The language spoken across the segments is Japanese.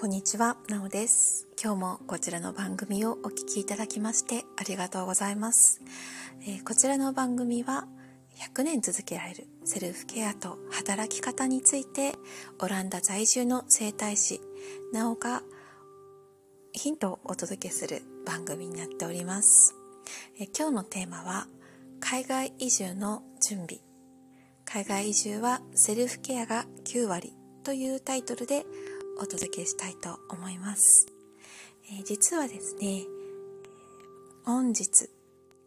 こんにちは、なおです。今日もこちらの番組をお聴きいただきましてありがとうございます。えー、こちらの番組は100年続けられるセルフケアと働き方についてオランダ在住の整体師、なおがヒントをお届けする番組になっております。えー、今日のテーマは海外移住の準備。海外移住はセルフケアが9割というタイトルでお届けしたいと思います。えー、実はですね、本日、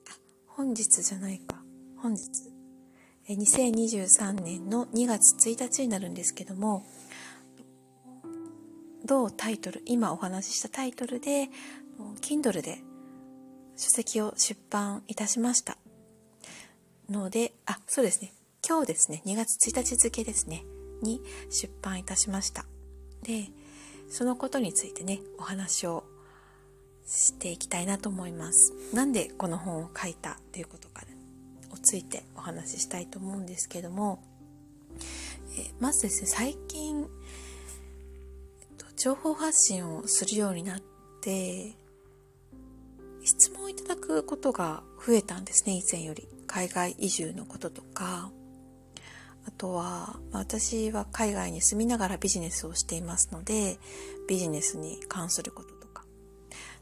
あ、本日じゃないか、本日、え、2023年の2月1日になるんですけども、同タイトル、今お話ししたタイトルで、Kindle で書籍を出版いたしました。ので、あ、そうですね。今日ですね、2月1日付ですね、に出版いたしました。でそのことについてねお話をしていきたいなと思います。なんでこの本を書いたということからをついてお話ししたいと思うんですけどもえまずですね最近えっと情報発信をするようになって質問をいただくことが増えたんですね以前より。海外移住のこととか。あとは、私は海外に住みながらビジネスをしていますので、ビジネスに関することとか。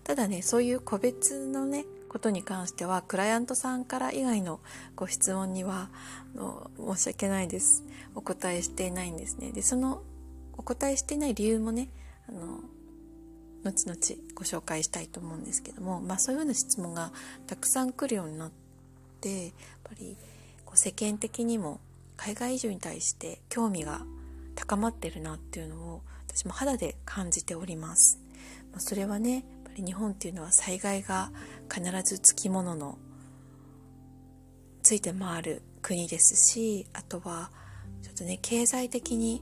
ただね、そういう個別のね、ことに関しては、クライアントさんから以外のご質問には、申し訳ないです。お答えしていないんですね。で、その、お答えしていない理由もね、あの、後々ご紹介したいと思うんですけども、まあそういうような質問がたくさん来るようになって、やっぱりこう世間的にも海外移住に対して興味が高まってるなっていうのを私も肌で感じております。ま、それはね、やっぱり日本っていうのは災害が必ずつきもののついて回る国ですし、あとはちょっとね、経済的に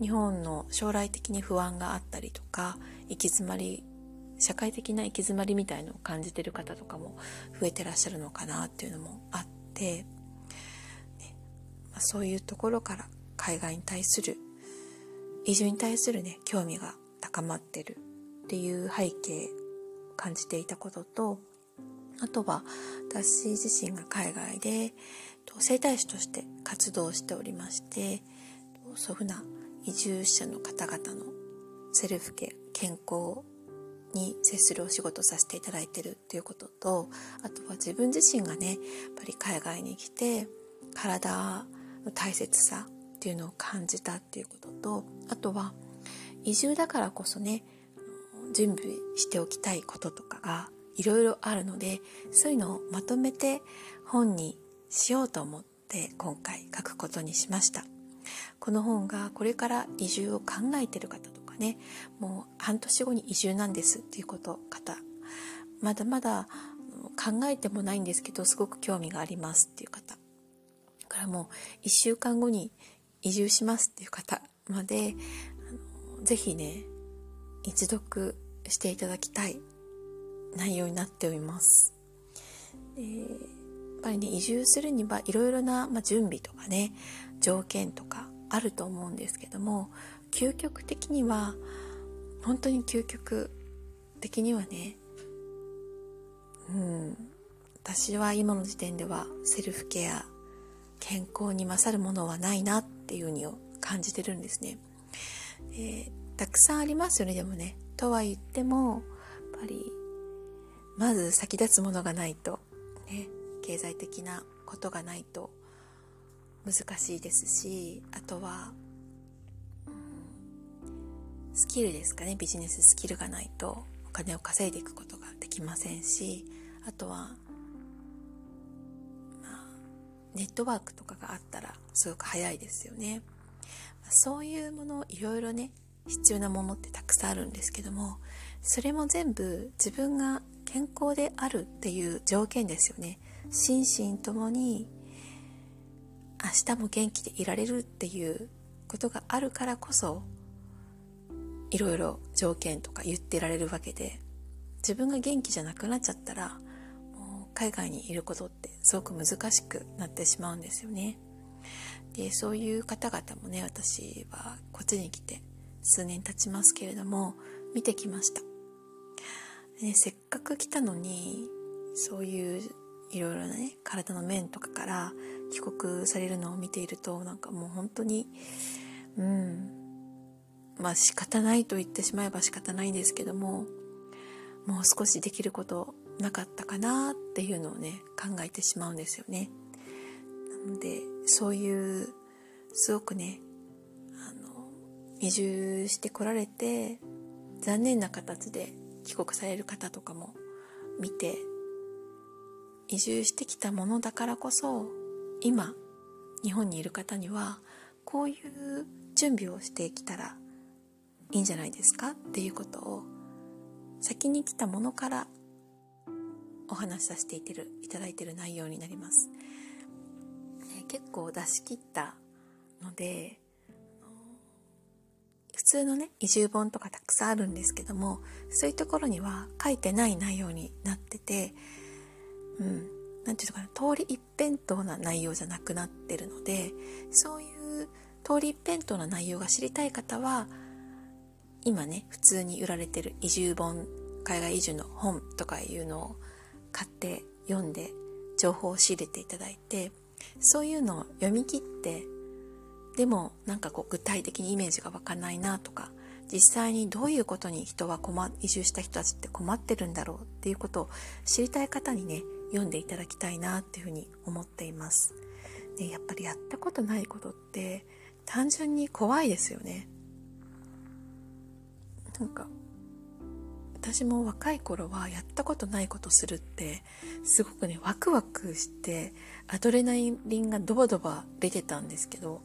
日本の将来的に不安があったりとか、行き詰まり、社会的な行き詰まりみたいのを感じてる方とかも増えてらっしゃるのかなっていうのもあって、そういうところから海外に対する移住に対するね興味が高まってるっていう背景感じていたこととあとは私自身が海外で整体師として活動しておりましてそういうふうな移住者の方々のセルフケ健康に接するお仕事をさせていただいてるっていうこととあとは自分自身がねやっぱり海外に来て体大切さっていうのを感じたっていうこととあとは移住だからこそね準備しておきたいこととかがいろいろあるのでそういうのをまとめて本にしようと思って今回書くことにしました。この本がこれから移住を考えてる方とかねもう半年後に移住なんですっていうこと方まだまだ考えてもないんですけどすごく興味がありますっていう方からもう1週間後に移住しますっていう方まで是非ね一読していただきたい内容になっております。でやっぱりね移住するにはいろいろな、まあ、準備とかね条件とかあると思うんですけども究極的には本当に究極的にはねうん私は今の時点ではセルフケア健康に勝るものはないなっていうふうに感じてるんですね。えー、たくさんありますよね、でもね。とは言っても、やっぱり、まず先立つものがないと、ね、経済的なことがないと難しいですし、あとは、スキルですかね、ビジネススキルがないとお金を稼いでいくことができませんし、あとはネットワークとかがあったらすごく早いですよね。そういうものいろいろね必要なものってたくさんあるんですけどもそれも全部自分が健康であるっていう条件ですよね心身ともに明日も元気でいられるっていうことがあるからこそいろいろ条件とか言ってられるわけで自分が元気じゃなくなっちゃったら海外にいることってすごく難しくなってしまうんですよね。でそういう方々もね私はこっちに来て数年経ちますけれども見てきました、ね、せっかく来たのにそういういろいろなね体の面とかから帰国されるのを見ているとなんかもう本当にうんまあ仕方ないと言ってしまえば仕方ないんですけどももう少しできることなかったかなっていうのをね考えてしまうんですよね。なのでそういうすごくねあの移住してこられて残念な形で帰国される方とかも見て移住してきたものだからこそ今日本にいる方にはこういう準備をしてきたらいいんじゃないですかっていうことを先に来たものからお話しさせていてるいただいてる内容になります、結構出し切ったので普通のね移住本とかたくさんあるんですけどもそういうところには書いてない内容になっててうん何て言うのかな通り一辺倒な内容じゃなくなってるのでそういう通り一辺倒な内容が知りたい方は今ね普通に売られてる移住本海外移住の本とかいうのを買って読んで情報を仕入れていただいてそういうのを読み切ってでもなんかこう具体的にイメージが湧かないなとか実際にどういうことに人は困移住した人たちって困ってるんだろうっていうことを知りたい方にね読んでいただきたいなっていうふうに思っています。でやっぱりやったことないことって単純に怖いですよね。なんか私も若い頃はやったことないことするってすごくねワクワクしてアドレナリンがドバドバ出てたんですけど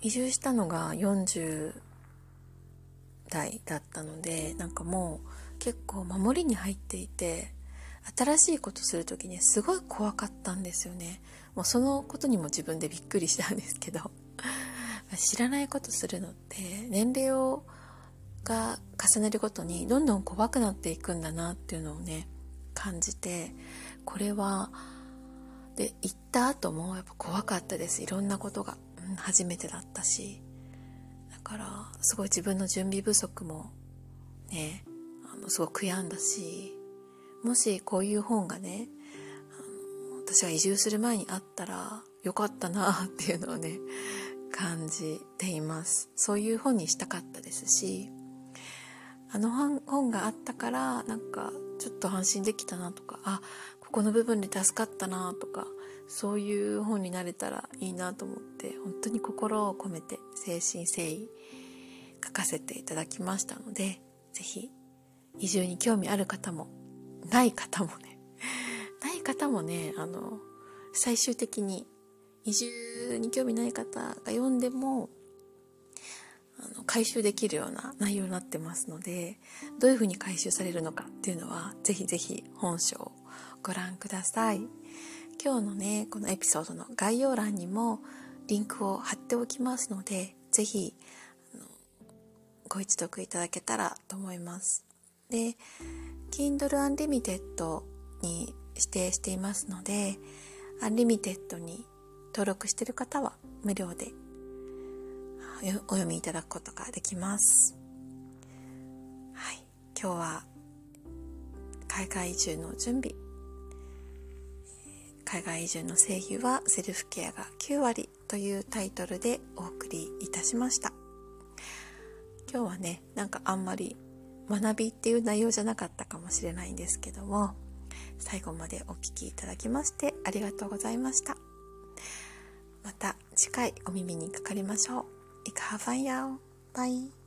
移住したのが40代だったのでなんかもう結構守りに入っていて新しいことする時にすごい怖かったんですよね。もうそのことにも自分でびっくりしたんですけど 知らないことするのって年齢をが重ねるごとにどんどん怖くなっていくんだなっていうのをね感じてこれはで行った後もやっぱ怖かったです。いろんなことが、うん、初めてだったし。だからすごい自分の準備不足もねあのすごく悔やんだしもしこういう本がね私が移住する前にあったらよかったなっていうのをね感じています。そういう本にしたかったですしあの本があったからなんかちょっと安心できたなとかあここの部分で助かったなとかそういう本になれたらいいなと思って本当に心を込めて誠心誠意書かせていただきましたので是非移住に興味ある方もない方もね ない方もねあの最終的に移住に興味ない方が読んでもあの回収できるような内容になってますのでどういうふうに回収されるのかっていうのはぜひぜひ本書をご覧ください。今日のねこのエピソードの概要欄にもリンクを貼っておきますのでぜひご一読いただけたらと思います。で Kindle Unlimited に指定していますので Unlimited に登録してる方は無料でお読みいただくことができます。はい、今日は海外移住の準備。海外移住の成否はセルフケアが9割というタイトルでお送りいたしました。今日はねなんかあんまり学びっていう内容じゃなかったかもしれないんですけども最後までお聴きいただきましてありがとうございました。また次回お耳にかかりましょう。Ik ga van jou. Bye.